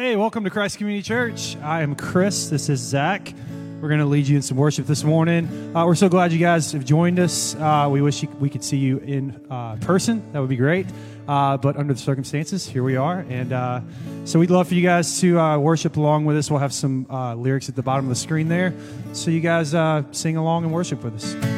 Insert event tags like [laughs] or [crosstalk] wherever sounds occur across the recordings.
Hey, welcome to Christ Community Church. I am Chris. This is Zach. We're going to lead you in some worship this morning. Uh, we're so glad you guys have joined us. Uh, we wish you, we could see you in uh, person. That would be great. Uh, but under the circumstances, here we are. And uh, so we'd love for you guys to uh, worship along with us. We'll have some lyrics at the bottom of the screen there. So you guys sing along and worship with us.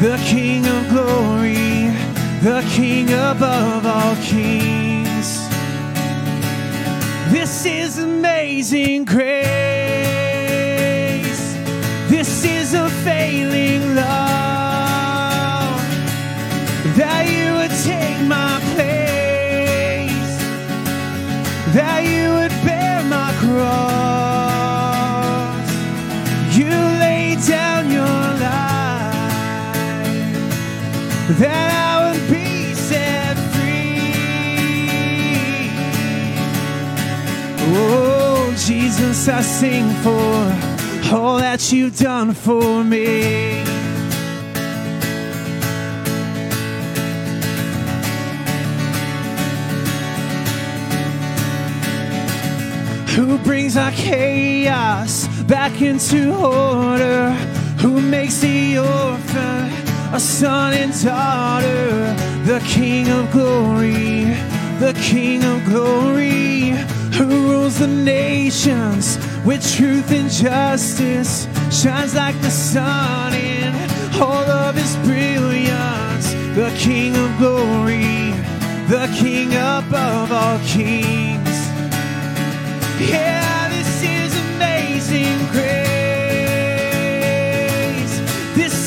the King of glory, the King above all kings. This is amazing grace. This is a failing love that you would take my place, that you would bear my cross. That I would be set free. Oh, Jesus, I sing for all that you've done for me. Who brings our chaos back into order? Who makes the orphan a son and daughter, the King of glory, the King of glory, who rules the nations with truth and justice, shines like the sun in all of his brilliance, the King of glory, the King above all kings. Yeah, this is amazing grace.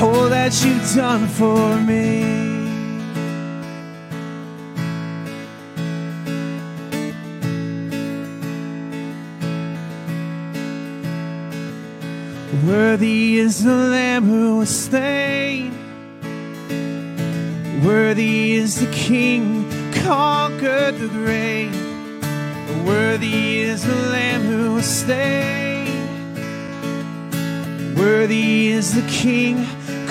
all that you've done for me. Worthy is the Lamb who was slain. Worthy is the King conquered the grave. Worthy is the Lamb who was slain. Worthy is the King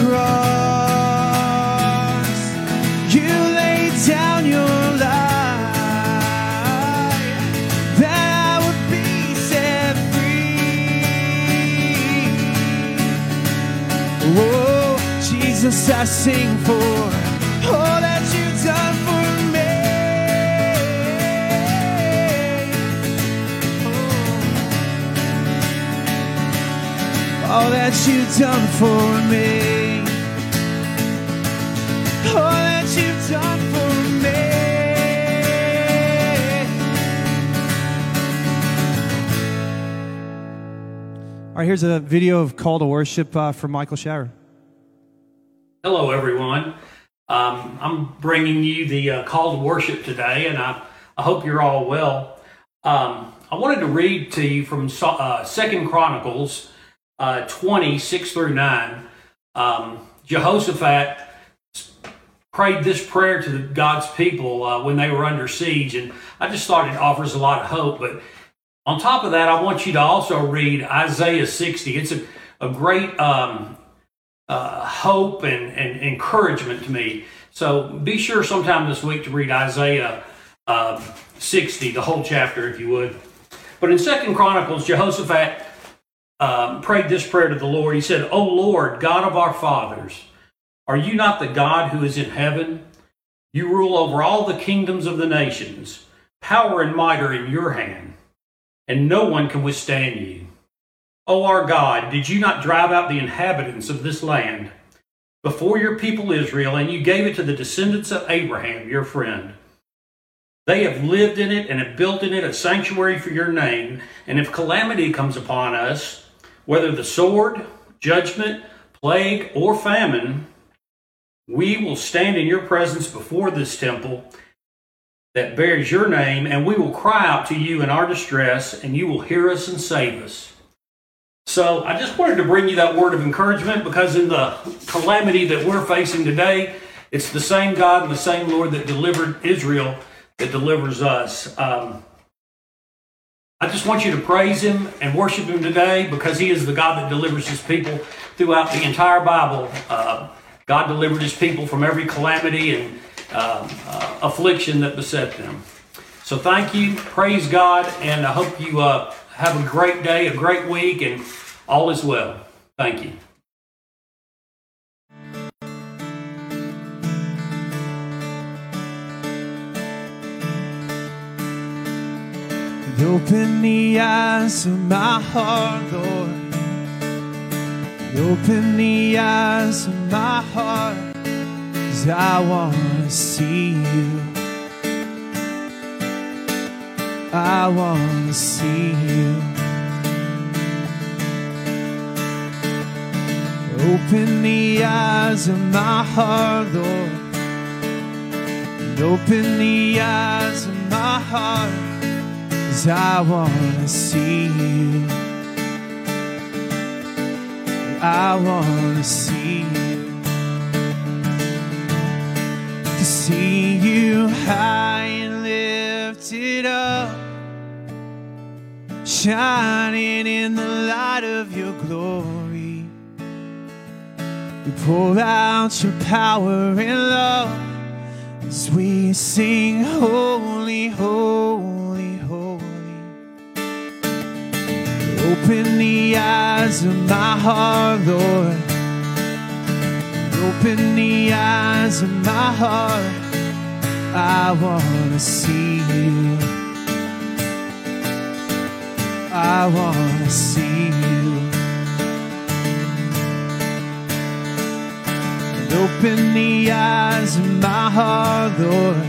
cross. You laid down your life that I would be set free. Oh, Jesus, I sing for Oh. All that you've done for me. All right, here's a video of Call to Worship uh, from Michael Shower. Hello, everyone. Um, I'm bringing you the uh, call to worship today, and I, I hope you're all well. Um, I wanted to read to you from uh, Second Chronicles uh, 20, 6 through 9. Um, Jehoshaphat prayed this prayer to God's people uh, when they were under siege, and I just thought it offers a lot of hope. But on top of that, I want you to also read Isaiah 60. It's a, a great um, uh, hope and, and encouragement to me. So be sure sometime this week to read Isaiah uh, 60, the whole chapter, if you would. But in Second Chronicles, Jehoshaphat um, prayed this prayer to the Lord. He said, O Lord, God of our fathers, are you not the God who is in heaven? You rule over all the kingdoms of the nations. Power and might are in your hand, and no one can withstand you. O our God, did you not drive out the inhabitants of this land before your people Israel, and you gave it to the descendants of Abraham, your friend? They have lived in it and have built in it a sanctuary for your name. And if calamity comes upon us, whether the sword, judgment, plague, or famine, we will stand in your presence before this temple that bears your name, and we will cry out to you in our distress, and you will hear us and save us. So I just wanted to bring you that word of encouragement because in the calamity that we're facing today, it's the same God and the same Lord that delivered Israel that delivers us. Um, I just want you to praise Him and worship Him today because He is the God that delivers His people throughout the entire Bible. Uh, God delivered His people from every calamity and uh, uh, affliction that beset them. So thank you, praise God, and I hope you uh, have a great day, a great week, and all is well. Thank you. Open the eyes of my heart, Lord. Open the eyes of my heart, cause I want to see you. I want to see you. Open the eyes of my heart, Lord. open the eyes of my heart. Cause I wanna see you. I wanna see you. To see you high and lifted up, shining in the light of your glory. You pour out your power and love as we sing, Holy, Holy. Open the eyes of my heart, Lord. Open the eyes of my heart. I want to see you. I want to see you. And open the eyes of my heart, Lord.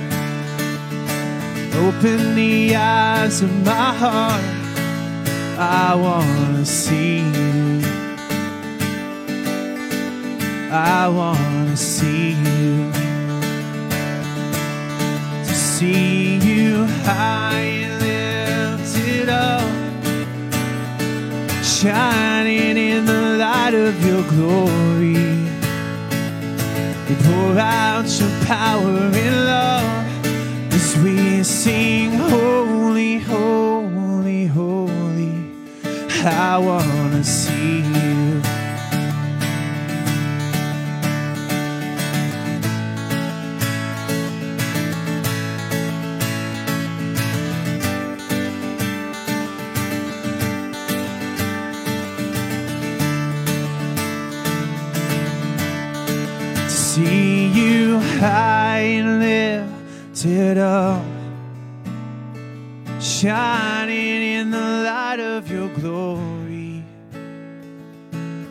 Open the eyes of my heart. I wanna see you. I wanna see you. To see you high and lifted up, shining in the light of your glory. You pour out your power and love as we sing, Holy, Holy, Holy. I wanna see you. See you high and lifted up, shining in the light of your glory.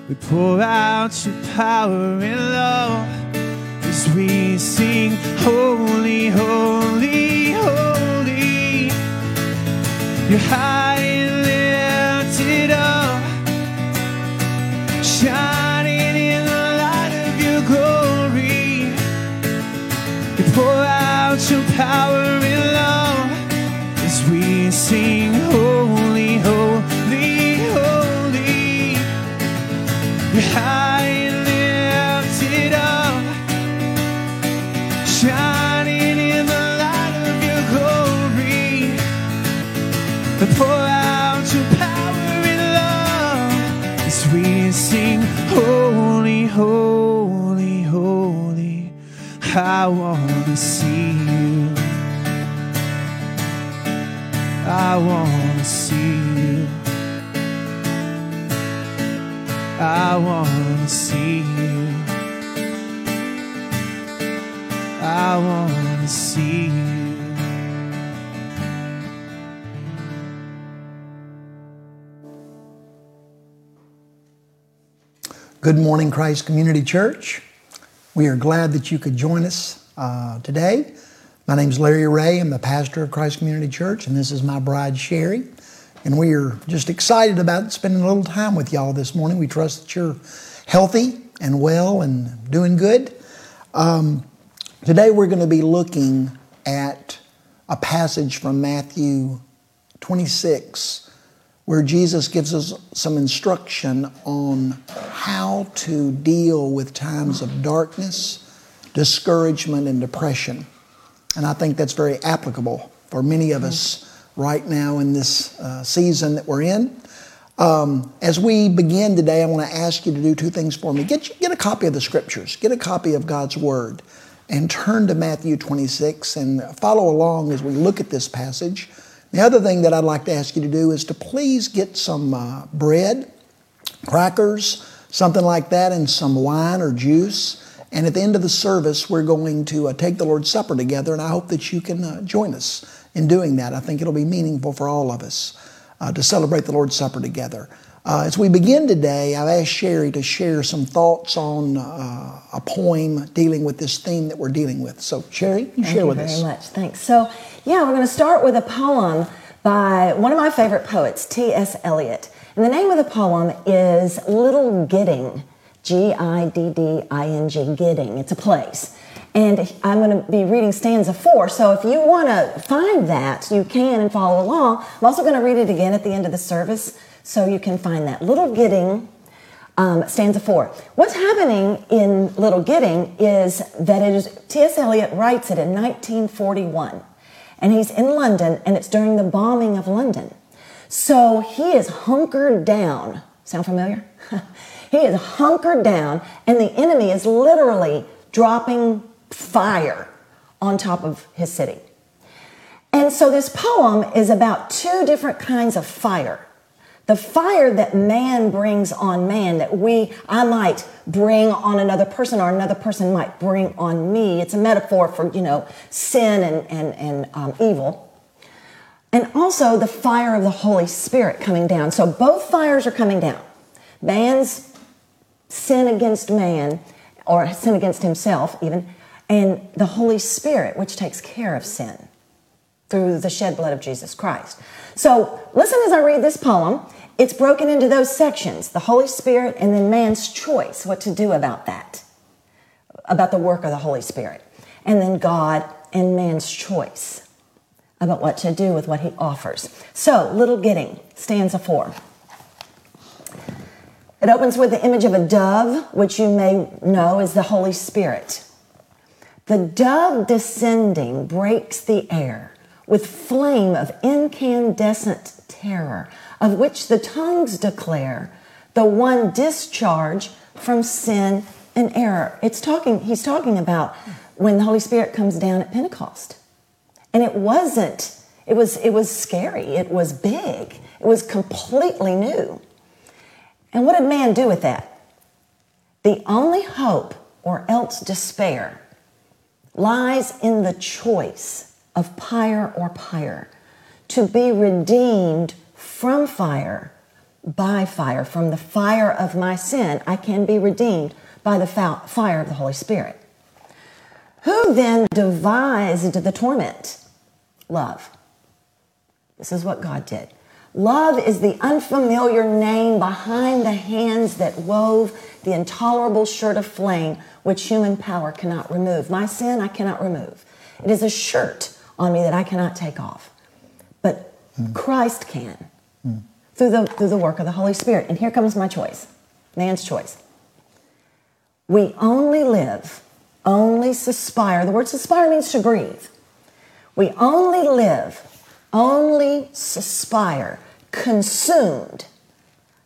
We pour out your power and love as we sing, Holy, Holy, Holy. You're high I want to see you. I want to see you. I want to see you. I want to see you. Good morning, Christ Community Church. We are glad that you could join us uh, today. My name is Larry Ray. I'm the pastor of Christ Community Church, and this is my bride, Sherry. And we are just excited about spending a little time with y'all this morning. We trust that you're healthy and well and doing good. Um, today, we're going to be looking at a passage from Matthew 26 where Jesus gives us some instruction on how to deal with times of darkness, discouragement, and depression. And I think that's very applicable for many of us right now in this uh, season that we're in. Um, as we begin today, I want to ask you to do two things for me. Get, get a copy of the scriptures, get a copy of God's Word, and turn to Matthew 26 and follow along as we look at this passage. The other thing that I'd like to ask you to do is to please get some uh, bread, crackers, something like that, and some wine or juice. And at the end of the service, we're going to uh, take the Lord's Supper together, and I hope that you can uh, join us in doing that. I think it'll be meaningful for all of us uh, to celebrate the Lord's Supper together. Uh, as we begin today, I've asked Sherry to share some thoughts on uh, a poem dealing with this theme that we're dealing with. So, Sherry, you Thank share you with very us. much. Thanks. So, yeah, we're going to start with a poem by one of my favorite poets, T.S. Eliot. And the name of the poem is Little Gidding, G I D D I N G, Gidding. It's a place. And I'm going to be reading stanza four. So if you want to find that, you can and follow along. I'm also going to read it again at the end of the service so you can find that. Little Gidding, um, stanza four. What's happening in Little Gidding is that it is T.S. Eliot writes it in 1941, and he's in London, and it's during the bombing of London. So he is hunkered down. Sound familiar? [laughs] he is hunkered down, and the enemy is literally dropping fire on top of his city. And so this poem is about two different kinds of fire. The fire that man brings on man, that we, I might bring on another person, or another person might bring on me. It's a metaphor for, you know, sin and, and, and um, evil. And also the fire of the Holy Spirit coming down. So both fires are coming down. Man's sin against man, or sin against himself, even, and the Holy Spirit, which takes care of sin through the shed blood of Jesus Christ. So listen as I read this poem. It's broken into those sections the Holy Spirit and then man's choice, what to do about that, about the work of the Holy Spirit. And then God and man's choice about what to do with what he offers. So, Little Gidding, stanza four. It opens with the image of a dove, which you may know is the Holy Spirit. The dove descending breaks the air with flame of incandescent terror, of which the tongues declare the one discharge from sin and error. It's talking, he's talking about when the Holy Spirit comes down at Pentecost. And it wasn't, it was, it was scary, it was big, it was completely new. And what did man do with that? The only hope or else despair lies in the choice of pyre or pyre, to be redeemed from fire by fire, from the fire of my sin. I can be redeemed by the fire of the Holy Spirit. Who then devised the torment? Love. This is what God did. Love is the unfamiliar name behind the hands that wove the intolerable shirt of flame which human power cannot remove. My sin I cannot remove. It is a shirt on me that I cannot take off. But. Christ can mm. through, the, through the work of the Holy Spirit. And here comes my choice man's choice. We only live, only suspire. The word suspire means to breathe. We only live, only suspire, consumed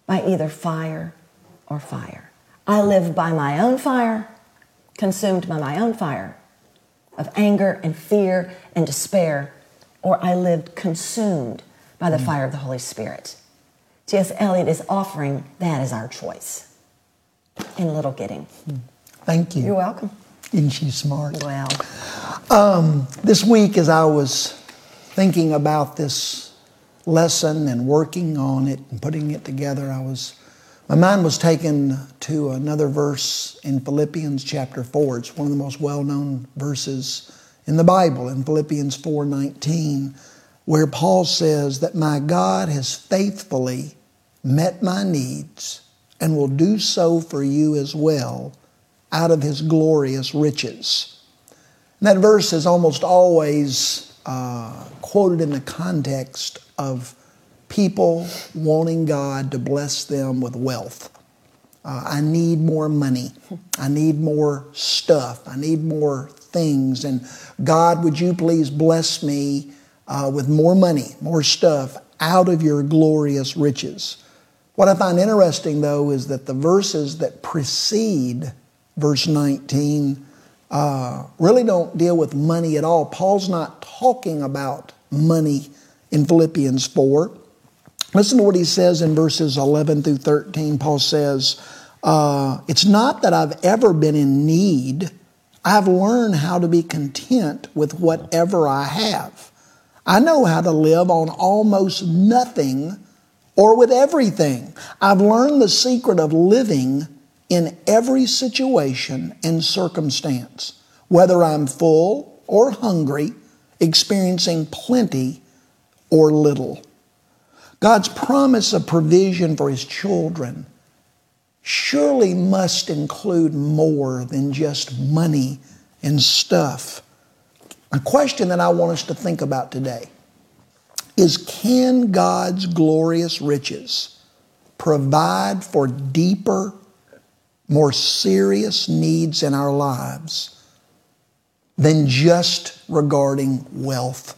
by either fire or fire. I live by my own fire, consumed by my own fire of anger and fear and despair, or I lived consumed by the mm. fire of the Holy Spirit. T.S. Eliot is offering that as our choice in Little Gidding. Mm. Thank you. You're welcome. Isn't she smart? Well, um, This week, as I was thinking about this lesson and working on it and putting it together, I was my mind was taken to another verse in Philippians chapter 4. It's one of the most well-known verses in the Bible in Philippians 4:19 where Paul says that my God has faithfully met my needs and will do so for you as well out of his glorious riches. And that verse is almost always uh, quoted in the context of people wanting God to bless them with wealth. Uh, I need more money. I need more stuff. I need more things. And God, would you please bless me uh, with more money, more stuff out of your glorious riches? What I find interesting, though, is that the verses that precede verse 19 uh, really don't deal with money at all. Paul's not talking about money in Philippians 4. Listen to what he says in verses 11 through 13. Paul says, uh, It's not that I've ever been in need, I've learned how to be content with whatever I have. I know how to live on almost nothing or with everything. I've learned the secret of living in every situation and circumstance, whether I'm full or hungry, experiencing plenty or little. God's promise of provision for His children surely must include more than just money and stuff. A question that I want us to think about today is can God's glorious riches provide for deeper, more serious needs in our lives than just regarding wealth?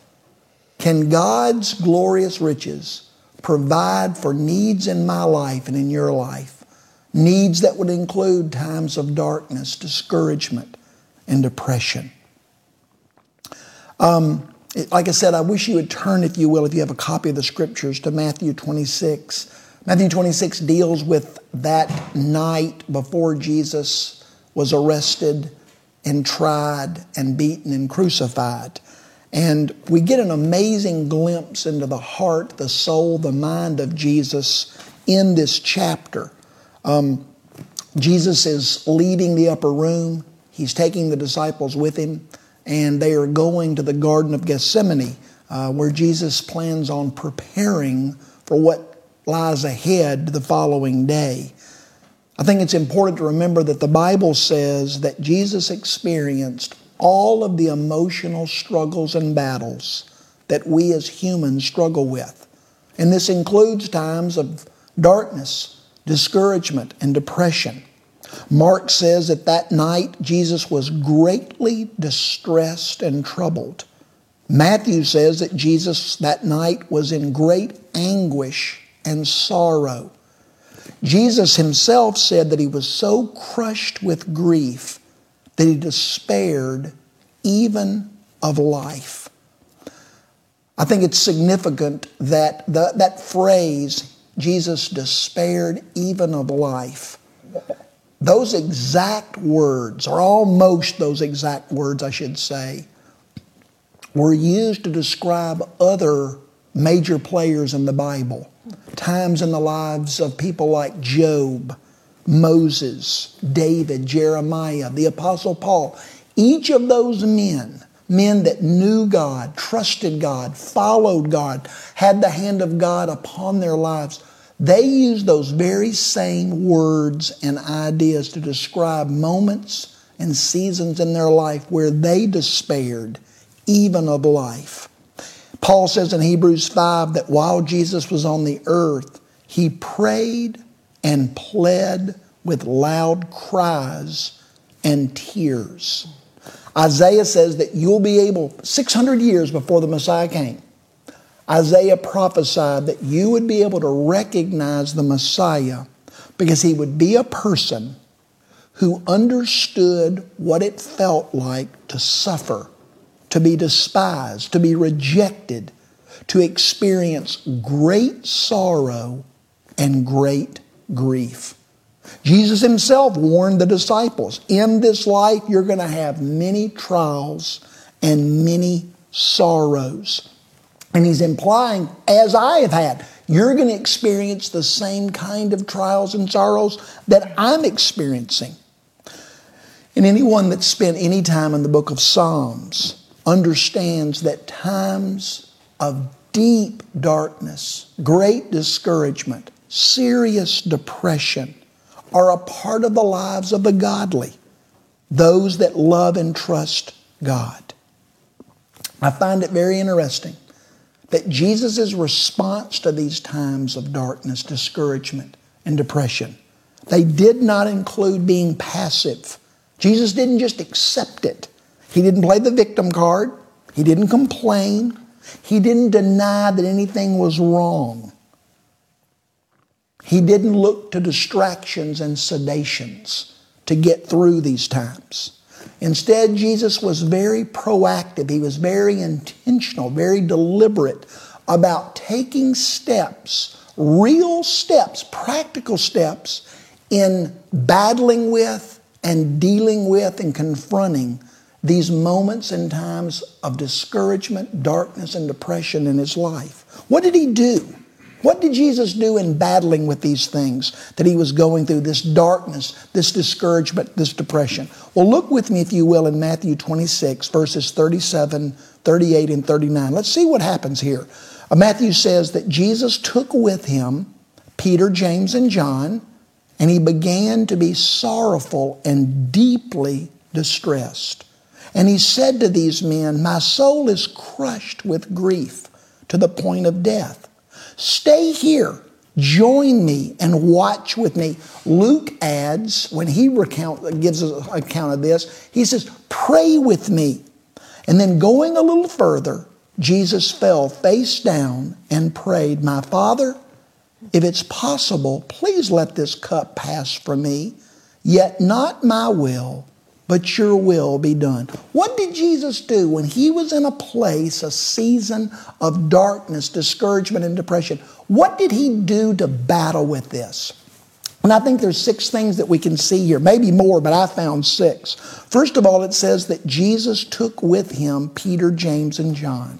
Can God's glorious riches provide for needs in my life and in your life? Needs that would include times of darkness, discouragement, and depression. Um, like I said, I wish you would turn, if you will, if you have a copy of the scriptures, to Matthew 26. Matthew 26 deals with that night before Jesus was arrested and tried and beaten and crucified. And we get an amazing glimpse into the heart, the soul, the mind of Jesus in this chapter. Um, Jesus is leaving the upper room. He's taking the disciples with him, and they are going to the Garden of Gethsemane, uh, where Jesus plans on preparing for what lies ahead the following day. I think it's important to remember that the Bible says that Jesus experienced all of the emotional struggles and battles that we as humans struggle with. And this includes times of darkness, discouragement, and depression. Mark says that that night Jesus was greatly distressed and troubled. Matthew says that Jesus that night was in great anguish and sorrow. Jesus himself said that he was so crushed with grief that he despaired even of life. I think it's significant that the, that phrase, Jesus despaired even of life, those exact words, or almost those exact words, I should say, were used to describe other major players in the Bible. Times in the lives of people like Job, Moses, David, Jeremiah, the Apostle Paul. Each of those men, men that knew God, trusted God, followed God, had the hand of God upon their lives, they used those very same words and ideas to describe moments and seasons in their life where they despaired even of life. Paul says in Hebrews 5 that while Jesus was on the earth, he prayed and pled with loud cries and tears. Isaiah says that you'll be able, 600 years before the Messiah came, Isaiah prophesied that you would be able to recognize the Messiah because he would be a person who understood what it felt like to suffer, to be despised, to be rejected, to experience great sorrow and great grief. Jesus himself warned the disciples in this life, you're going to have many trials and many sorrows. And he's implying, as I have had, you're going to experience the same kind of trials and sorrows that I'm experiencing. And anyone that's spent any time in the book of Psalms understands that times of deep darkness, great discouragement, serious depression are a part of the lives of the godly, those that love and trust God. I find it very interesting that Jesus' response to these times of darkness, discouragement, and depression, they did not include being passive. Jesus didn't just accept it. He didn't play the victim card. He didn't complain. He didn't deny that anything was wrong. He didn't look to distractions and sedations to get through these times. Instead, Jesus was very proactive. He was very intentional, very deliberate about taking steps, real steps, practical steps in battling with and dealing with and confronting these moments and times of discouragement, darkness, and depression in his life. What did he do? What did Jesus do in battling with these things that he was going through, this darkness, this discouragement, this depression? Well, look with me, if you will, in Matthew 26, verses 37, 38, and 39. Let's see what happens here. Uh, Matthew says that Jesus took with him Peter, James, and John, and he began to be sorrowful and deeply distressed. And he said to these men, My soul is crushed with grief to the point of death. Stay here. Join me and watch with me. Luke adds, when he recount, gives an account of this, he says, Pray with me. And then going a little further, Jesus fell face down and prayed, My Father, if it's possible, please let this cup pass from me, yet not my will, but your will be done. What did Jesus do when he was in a place, a season of darkness, discouragement, and depression? What did he do to battle with this? And I think there's six things that we can see here, maybe more, but I found six. First of all, it says that Jesus took with him Peter, James, and John.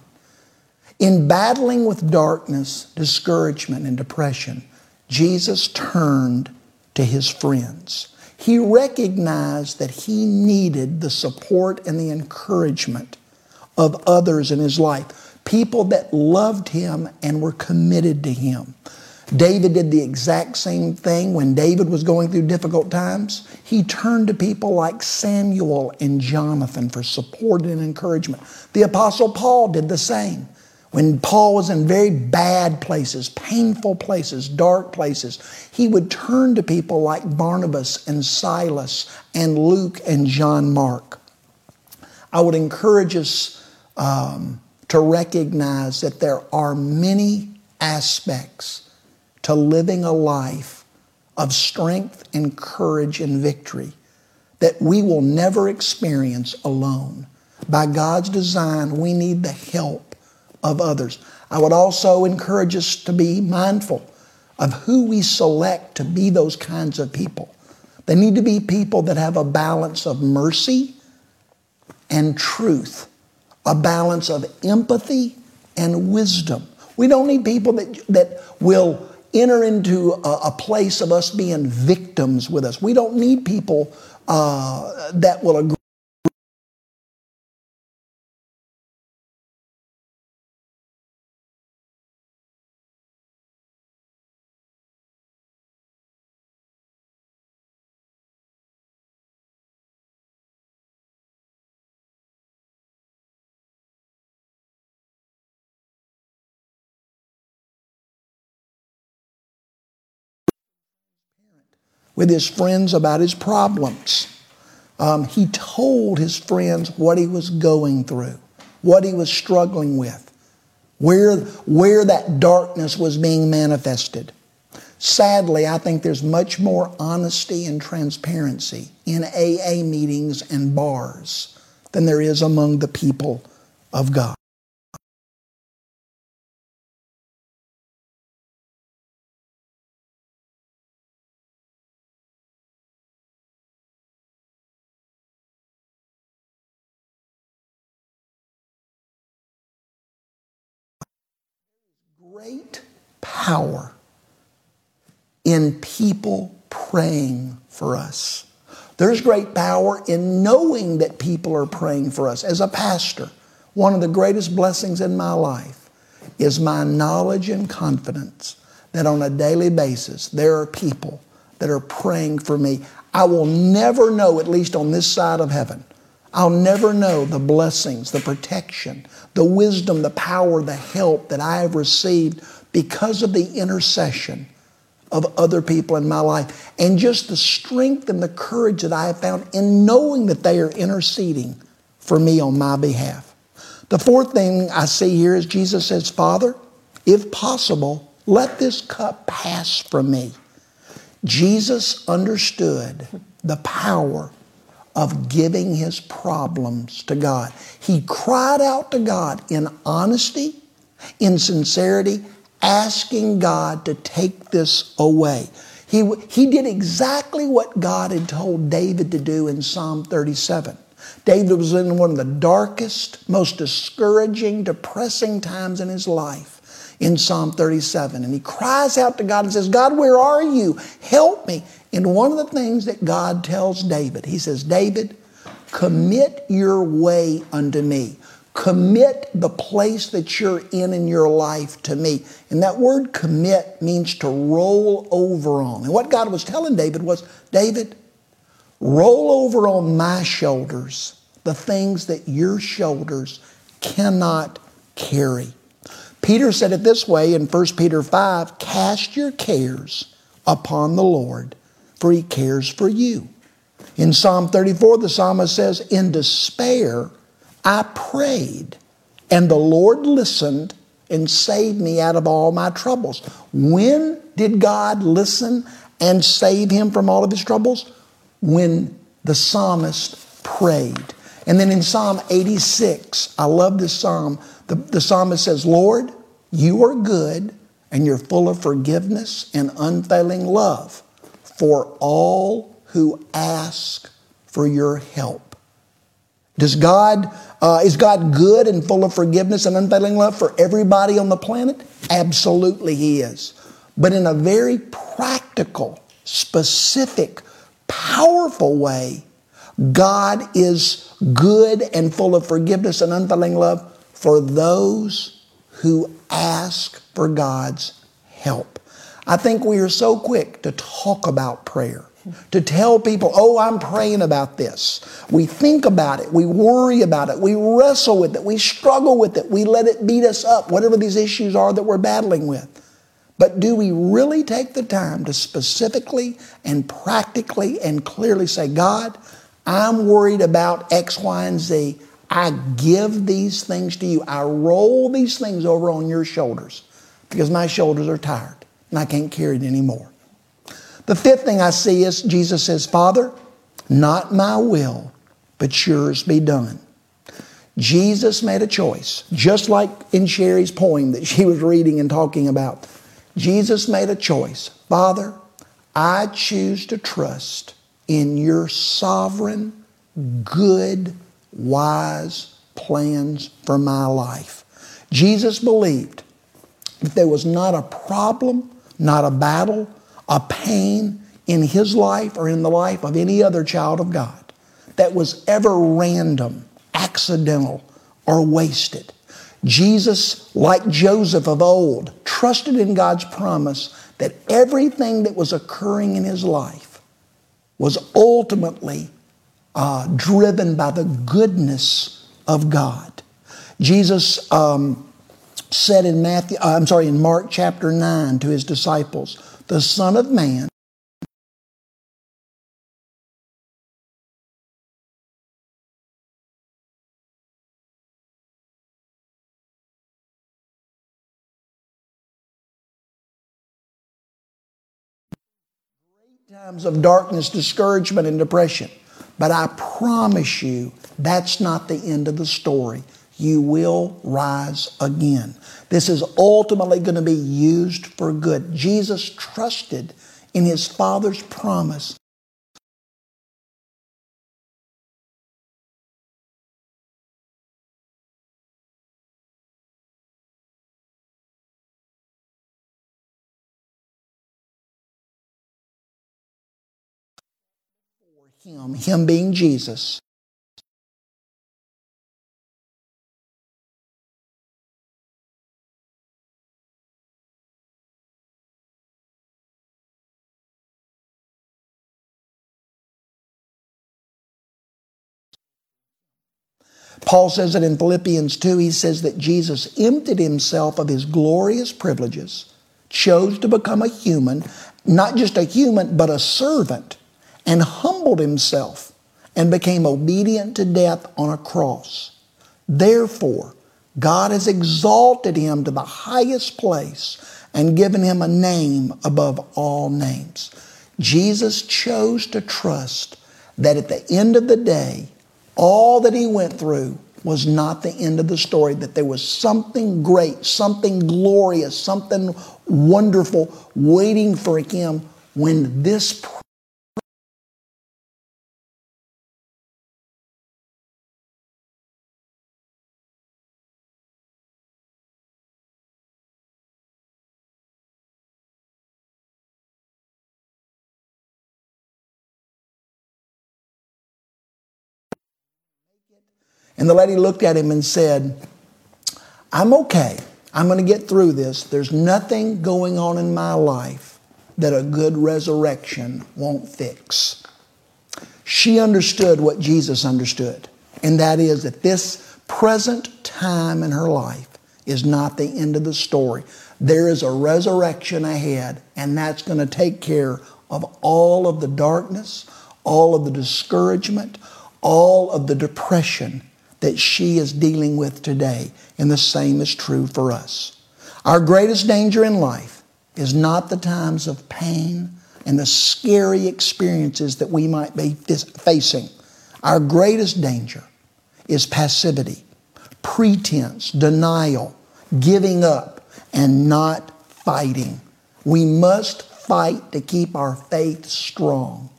In battling with darkness, discouragement, and depression, Jesus turned to his friends. He recognized that he needed the support and the encouragement of others in his life, people that loved him and were committed to him. David did the exact same thing when David was going through difficult times. He turned to people like Samuel and Jonathan for support and encouragement. The Apostle Paul did the same. When Paul was in very bad places, painful places, dark places, he would turn to people like Barnabas and Silas and Luke and John Mark. I would encourage us um, to recognize that there are many aspects to living a life of strength and courage and victory that we will never experience alone. By God's design, we need the help of others. I would also encourage us to be mindful of who we select to be those kinds of people. They need to be people that have a balance of mercy and truth, a balance of empathy and wisdom. We don't need people that, that will enter into a, a place of us being victims with us. We don't need people uh, that will agree with his friends about his problems. Um, he told his friends what he was going through, what he was struggling with, where, where that darkness was being manifested. Sadly, I think there's much more honesty and transparency in AA meetings and bars than there is among the people of God. Great power in people praying for us. There's great power in knowing that people are praying for us. As a pastor, one of the greatest blessings in my life is my knowledge and confidence that on a daily basis there are people that are praying for me. I will never know, at least on this side of heaven, I'll never know the blessings, the protection, the wisdom, the power, the help that I have received because of the intercession of other people in my life and just the strength and the courage that I have found in knowing that they are interceding for me on my behalf. The fourth thing I see here is Jesus says, Father, if possible, let this cup pass from me. Jesus understood the power of giving his problems to God. He cried out to God in honesty, in sincerity, asking God to take this away. He, he did exactly what God had told David to do in Psalm 37. David was in one of the darkest, most discouraging, depressing times in his life in Psalm 37. And he cries out to God and says, God, where are you? Help me. And one of the things that God tells David, he says, David, commit your way unto me. Commit the place that you're in in your life to me. And that word commit means to roll over on. And what God was telling David was, David, roll over on my shoulders the things that your shoulders cannot carry. Peter said it this way in 1 Peter 5 Cast your cares upon the Lord, for he cares for you. In Psalm 34, the psalmist says, In despair, I prayed, and the Lord listened and saved me out of all my troubles. When did God listen and save him from all of his troubles? When the psalmist prayed. And then in Psalm 86, I love this psalm. The, the psalmist says, Lord, you are good and you're full of forgiveness and unfailing love for all who ask for your help. Does God, uh, is God good and full of forgiveness and unfailing love for everybody on the planet? Absolutely, He is. But in a very practical, specific, powerful way, God is good and full of forgiveness and unfailing love for those who ask for God's help. I think we are so quick to talk about prayer to tell people, oh, I'm praying about this. We think about it, we worry about it, we wrestle with it, we struggle with it, we let it beat us up, whatever these issues are that we're battling with. But do we really take the time to specifically and practically and clearly say, God, I'm worried about X, Y, and Z. I give these things to you. I roll these things over on your shoulders because my shoulders are tired and I can't carry it anymore. The fifth thing I see is Jesus says, Father, not my will, but yours be done. Jesus made a choice, just like in Sherry's poem that she was reading and talking about. Jesus made a choice. Father, I choose to trust in your sovereign, good, wise plans for my life. Jesus believed that there was not a problem, not a battle, a pain in his life or in the life of any other child of God that was ever random, accidental, or wasted. Jesus, like Joseph of old, trusted in God's promise that everything that was occurring in his life was ultimately uh, driven by the goodness of God. Jesus um, said in Matthew, uh, I'm sorry, in Mark chapter 9 to his disciples, the Son of Man times of darkness, discouragement, and depression. But I promise you, that's not the end of the story. You will rise again. This is ultimately going to be used for good. Jesus trusted in his Father's promise him, him being Jesus. Paul says it in Philippians 2. He says that Jesus emptied himself of his glorious privileges, chose to become a human, not just a human, but a servant and humbled himself and became obedient to death on a cross. Therefore, God has exalted him to the highest place and given him a name above all names. Jesus chose to trust that at the end of the day, all that he went through was not the end of the story, that there was something great, something glorious, something wonderful waiting for him when this And the lady looked at him and said, I'm okay. I'm going to get through this. There's nothing going on in my life that a good resurrection won't fix. She understood what Jesus understood, and that is that this present time in her life is not the end of the story. There is a resurrection ahead, and that's going to take care of all of the darkness, all of the discouragement, all of the depression that she is dealing with today. And the same is true for us. Our greatest danger in life is not the times of pain and the scary experiences that we might be facing. Our greatest danger is passivity, pretense, denial, giving up, and not fighting. We must fight to keep our faith strong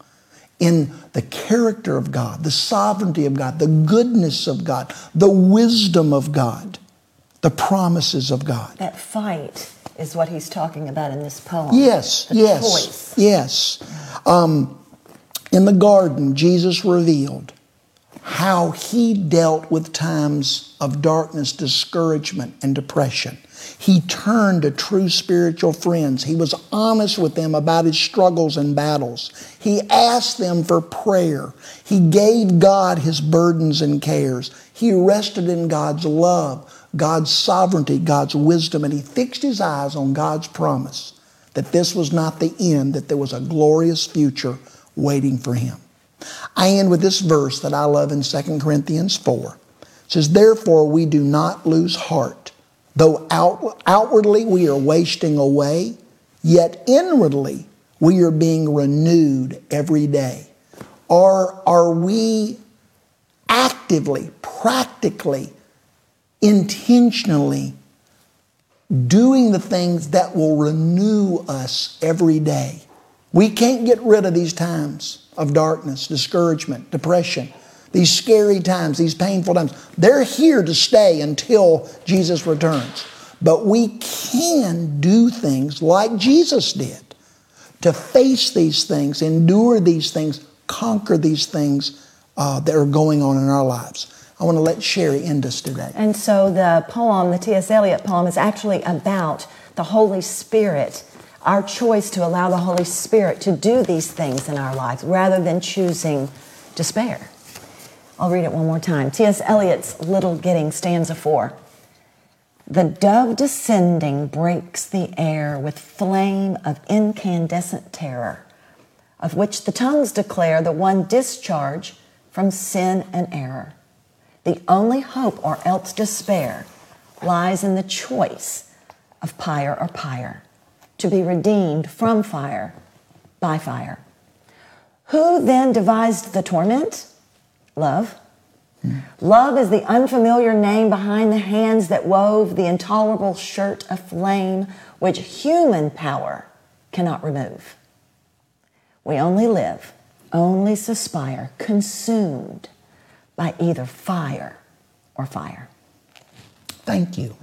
in the character of God, the sovereignty of God, the goodness of God, the wisdom of God, the promises of God. That fight is what he's talking about in this poem. Yes, the yes, choice. yes. Um, in the garden, Jesus revealed how he dealt with times of darkness, discouragement, and depression. He turned to true spiritual friends. He was honest with them about his struggles and battles. He asked them for prayer. He gave God his burdens and cares. He rested in God's love, God's sovereignty, God's wisdom, and he fixed his eyes on God's promise that this was not the end, that there was a glorious future waiting for him. I end with this verse that I love in 2 Corinthians 4. It says, Therefore we do not lose heart. Though out, outwardly we are wasting away, yet inwardly we are being renewed every day. Are, are we actively, practically, intentionally doing the things that will renew us every day? We can't get rid of these times of darkness, discouragement, depression, these scary times, these painful times. They're here to stay until Jesus returns. But we can do things like Jesus did to face these things, endure these things, conquer these things uh, that are going on in our lives. I want to let Sherry end us today. And so the poem, the T.S. Eliot poem, is actually about the Holy Spirit our choice to allow the Holy Spirit to do these things in our lives rather than choosing despair. I'll read it one more time. T.S. Eliot's Little Gidding, stanza four. The dove descending breaks the air with flame of incandescent terror, of which the tongues declare the one discharge from sin and error. The only hope or else despair lies in the choice of pyre or pyre to be redeemed from fire by fire. Who then devised the torment? Love. Hmm. Love is the unfamiliar name behind the hands that wove the intolerable shirt of flame which human power cannot remove. We only live, only suspire, consumed by either fire or fire. Thank you.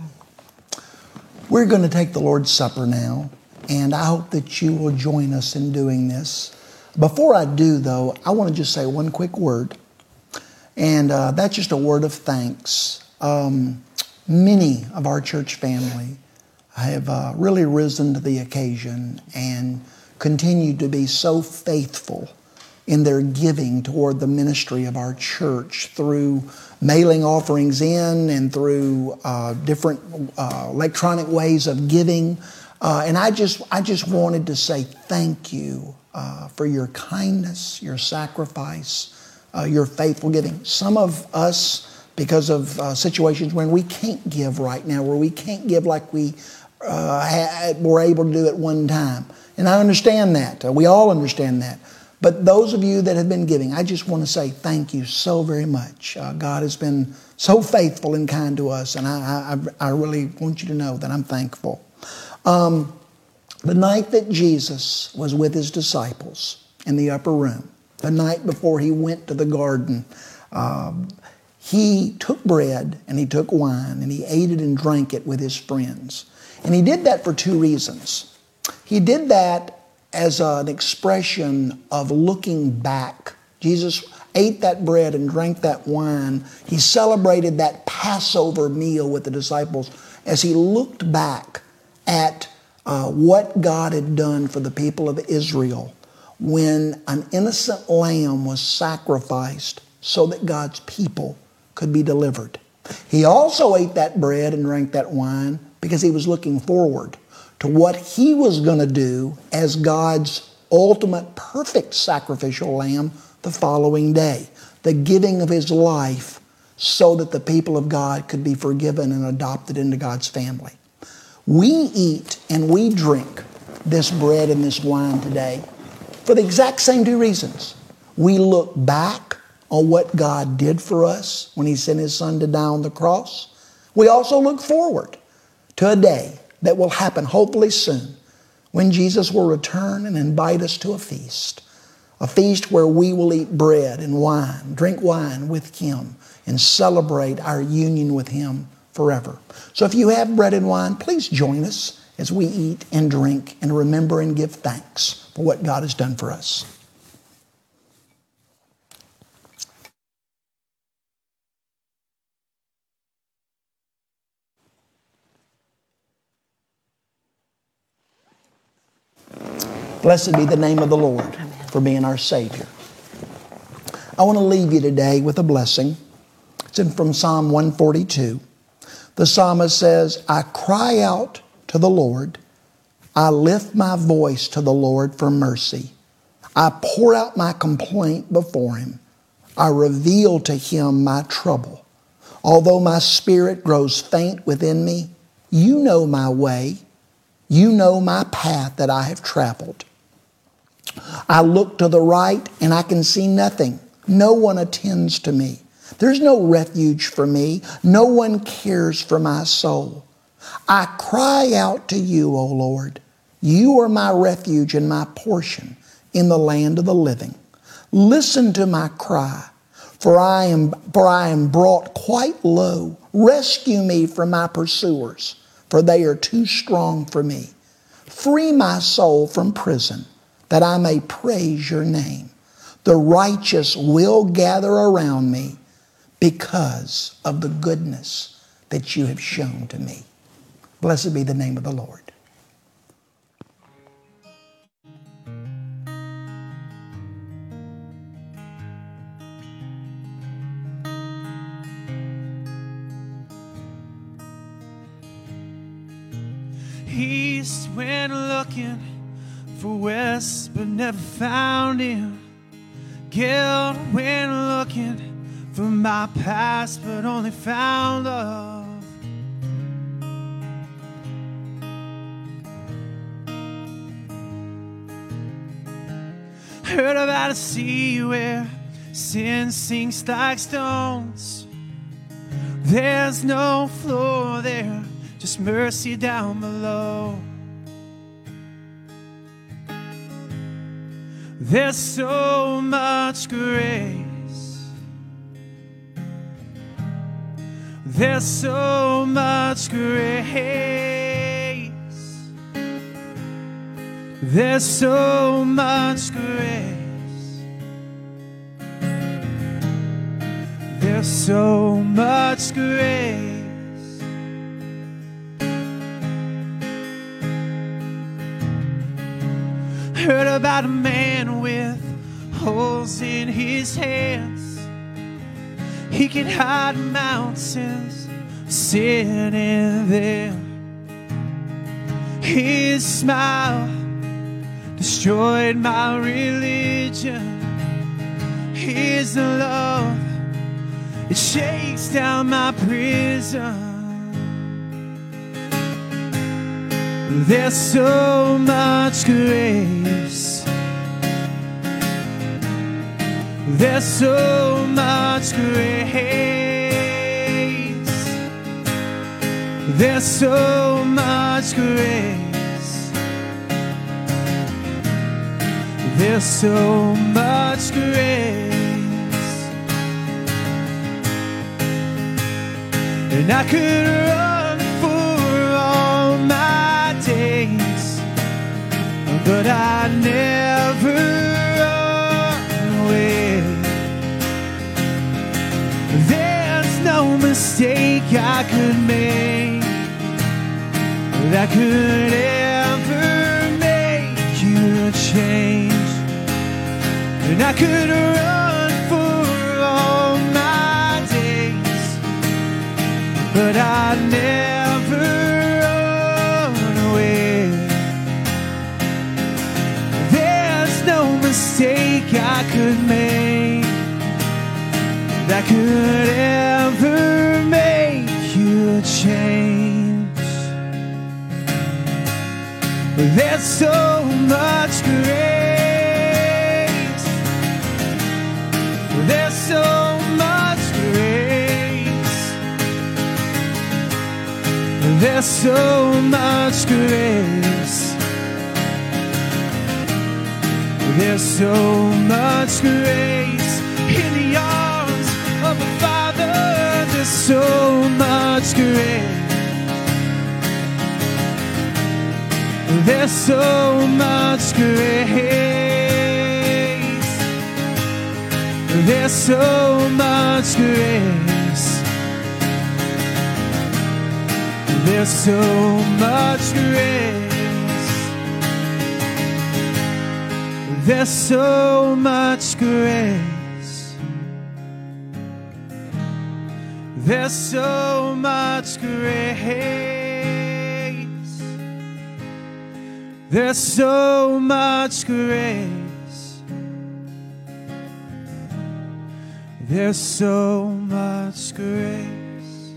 We're going to take the Lord's Supper now, and I hope that you will join us in doing this. Before I do, though, I want to just say one quick word, and uh, that's just a word of thanks. Um, many of our church family have uh, really risen to the occasion and continued to be so faithful in their giving toward the ministry of our church through mailing offerings in and through uh, different uh, electronic ways of giving. Uh, and I just, I just wanted to say thank you uh, for your kindness, your sacrifice, uh, your faithful giving. Some of us, because of uh, situations when we can't give right now, where we can't give like we had, were able to do at one time. And I understand that. we all understand that. But those of you that have been giving, I just want to say thank you so very much. Uh, God has been so faithful and kind to us, and I, I, I really want you to know that I'm thankful. Um, the night that Jesus was with his disciples in the upper room, the night before he went to the garden, um, he took bread and he took wine and he ate it and drank it with his friends. And he did that for two reasons. He did that as an expression of looking back. Jesus ate that bread and drank that wine. He celebrated that Passover meal with the disciples as he looked back at uh, what God had done for the people of Israel when an innocent lamb was sacrificed so that God's people could be delivered. He also ate that bread and drank that wine because he was looking forward to what he was going to do as God's ultimate perfect sacrificial lamb the following day, the giving of his life so that the people of God could be forgiven and adopted into God's family. We eat and we drink this bread and this wine today for the exact same two reasons. We look back on what God did for us when He sent His Son to die on the cross. We also look forward to a day that will happen hopefully soon when Jesus will return and invite us to a feast. A feast where we will eat bread and wine, drink wine with Him, and celebrate our union with Him forever. So if you have bread and wine, please join us as we eat and drink and remember and give thanks for what God has done for us. Blessed be the name of the Lord for being our Savior. I want to leave you today with a blessing. It's in from Psalm 142. The psalmist says, I cry out to the Lord. I lift my voice to the Lord for mercy. I pour out my complaint before him. I reveal to him my trouble. Although my spirit grows faint within me, you know my way. You know my path that I have traveled. I look to the right and I can see nothing. No one attends to me. There's no refuge for me. No one cares for my soul. I cry out to you, O Lord. You are my refuge and my portion in the land of the living. Listen to my cry, for I am, for I am brought quite low. Rescue me from my pursuers, for they are too strong for me. Free my soul from prison that I may praise your name. The righteous will gather around me because of the goodness that you have shown to me. Blessed be the name of the Lord. East went looking for West, but never found him. Guilt went looking for my past, but only found love. Heard about a sea where sin sinks like stones. There's no floor there, just mercy down below. There's so much grace. There's so much grace. There's so much grace. There's so much grace. Heard about a man with holes in his hands. He can hide mountains, sin in them. His smile destroyed my religion. His love, it shakes down my prison. There's so much grace. There's so much grace. There's so much grace. There's so much grace. And I could run for all my days, but I never run away. There's no mistake I could make that could ever make you change. And I could run for all my days, but I never run away. There's no mistake I could make that could ever make you change. There's so much grace. There's so much grace. There's so much grace. There's so much grace in the arms of a father. There's so much grace. There's so much grace. There's so much grace. There's so much grace. There's so much grace. There's so much grace. There's so much grace. There's so much grace.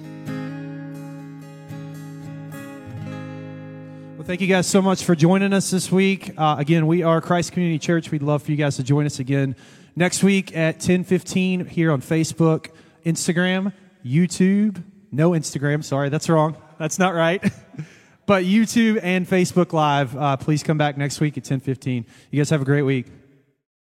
Well, thank you guys so much for joining us this week. Uh, again, we are Christ Community Church. We'd love for you guys to join us again next week at 10:15 here on Facebook, Instagram, YouTube. No Instagram, sorry, that's wrong. That's not right. [laughs] but YouTube and Facebook Live. Uh, please come back next week at 10:15. You guys have a great week.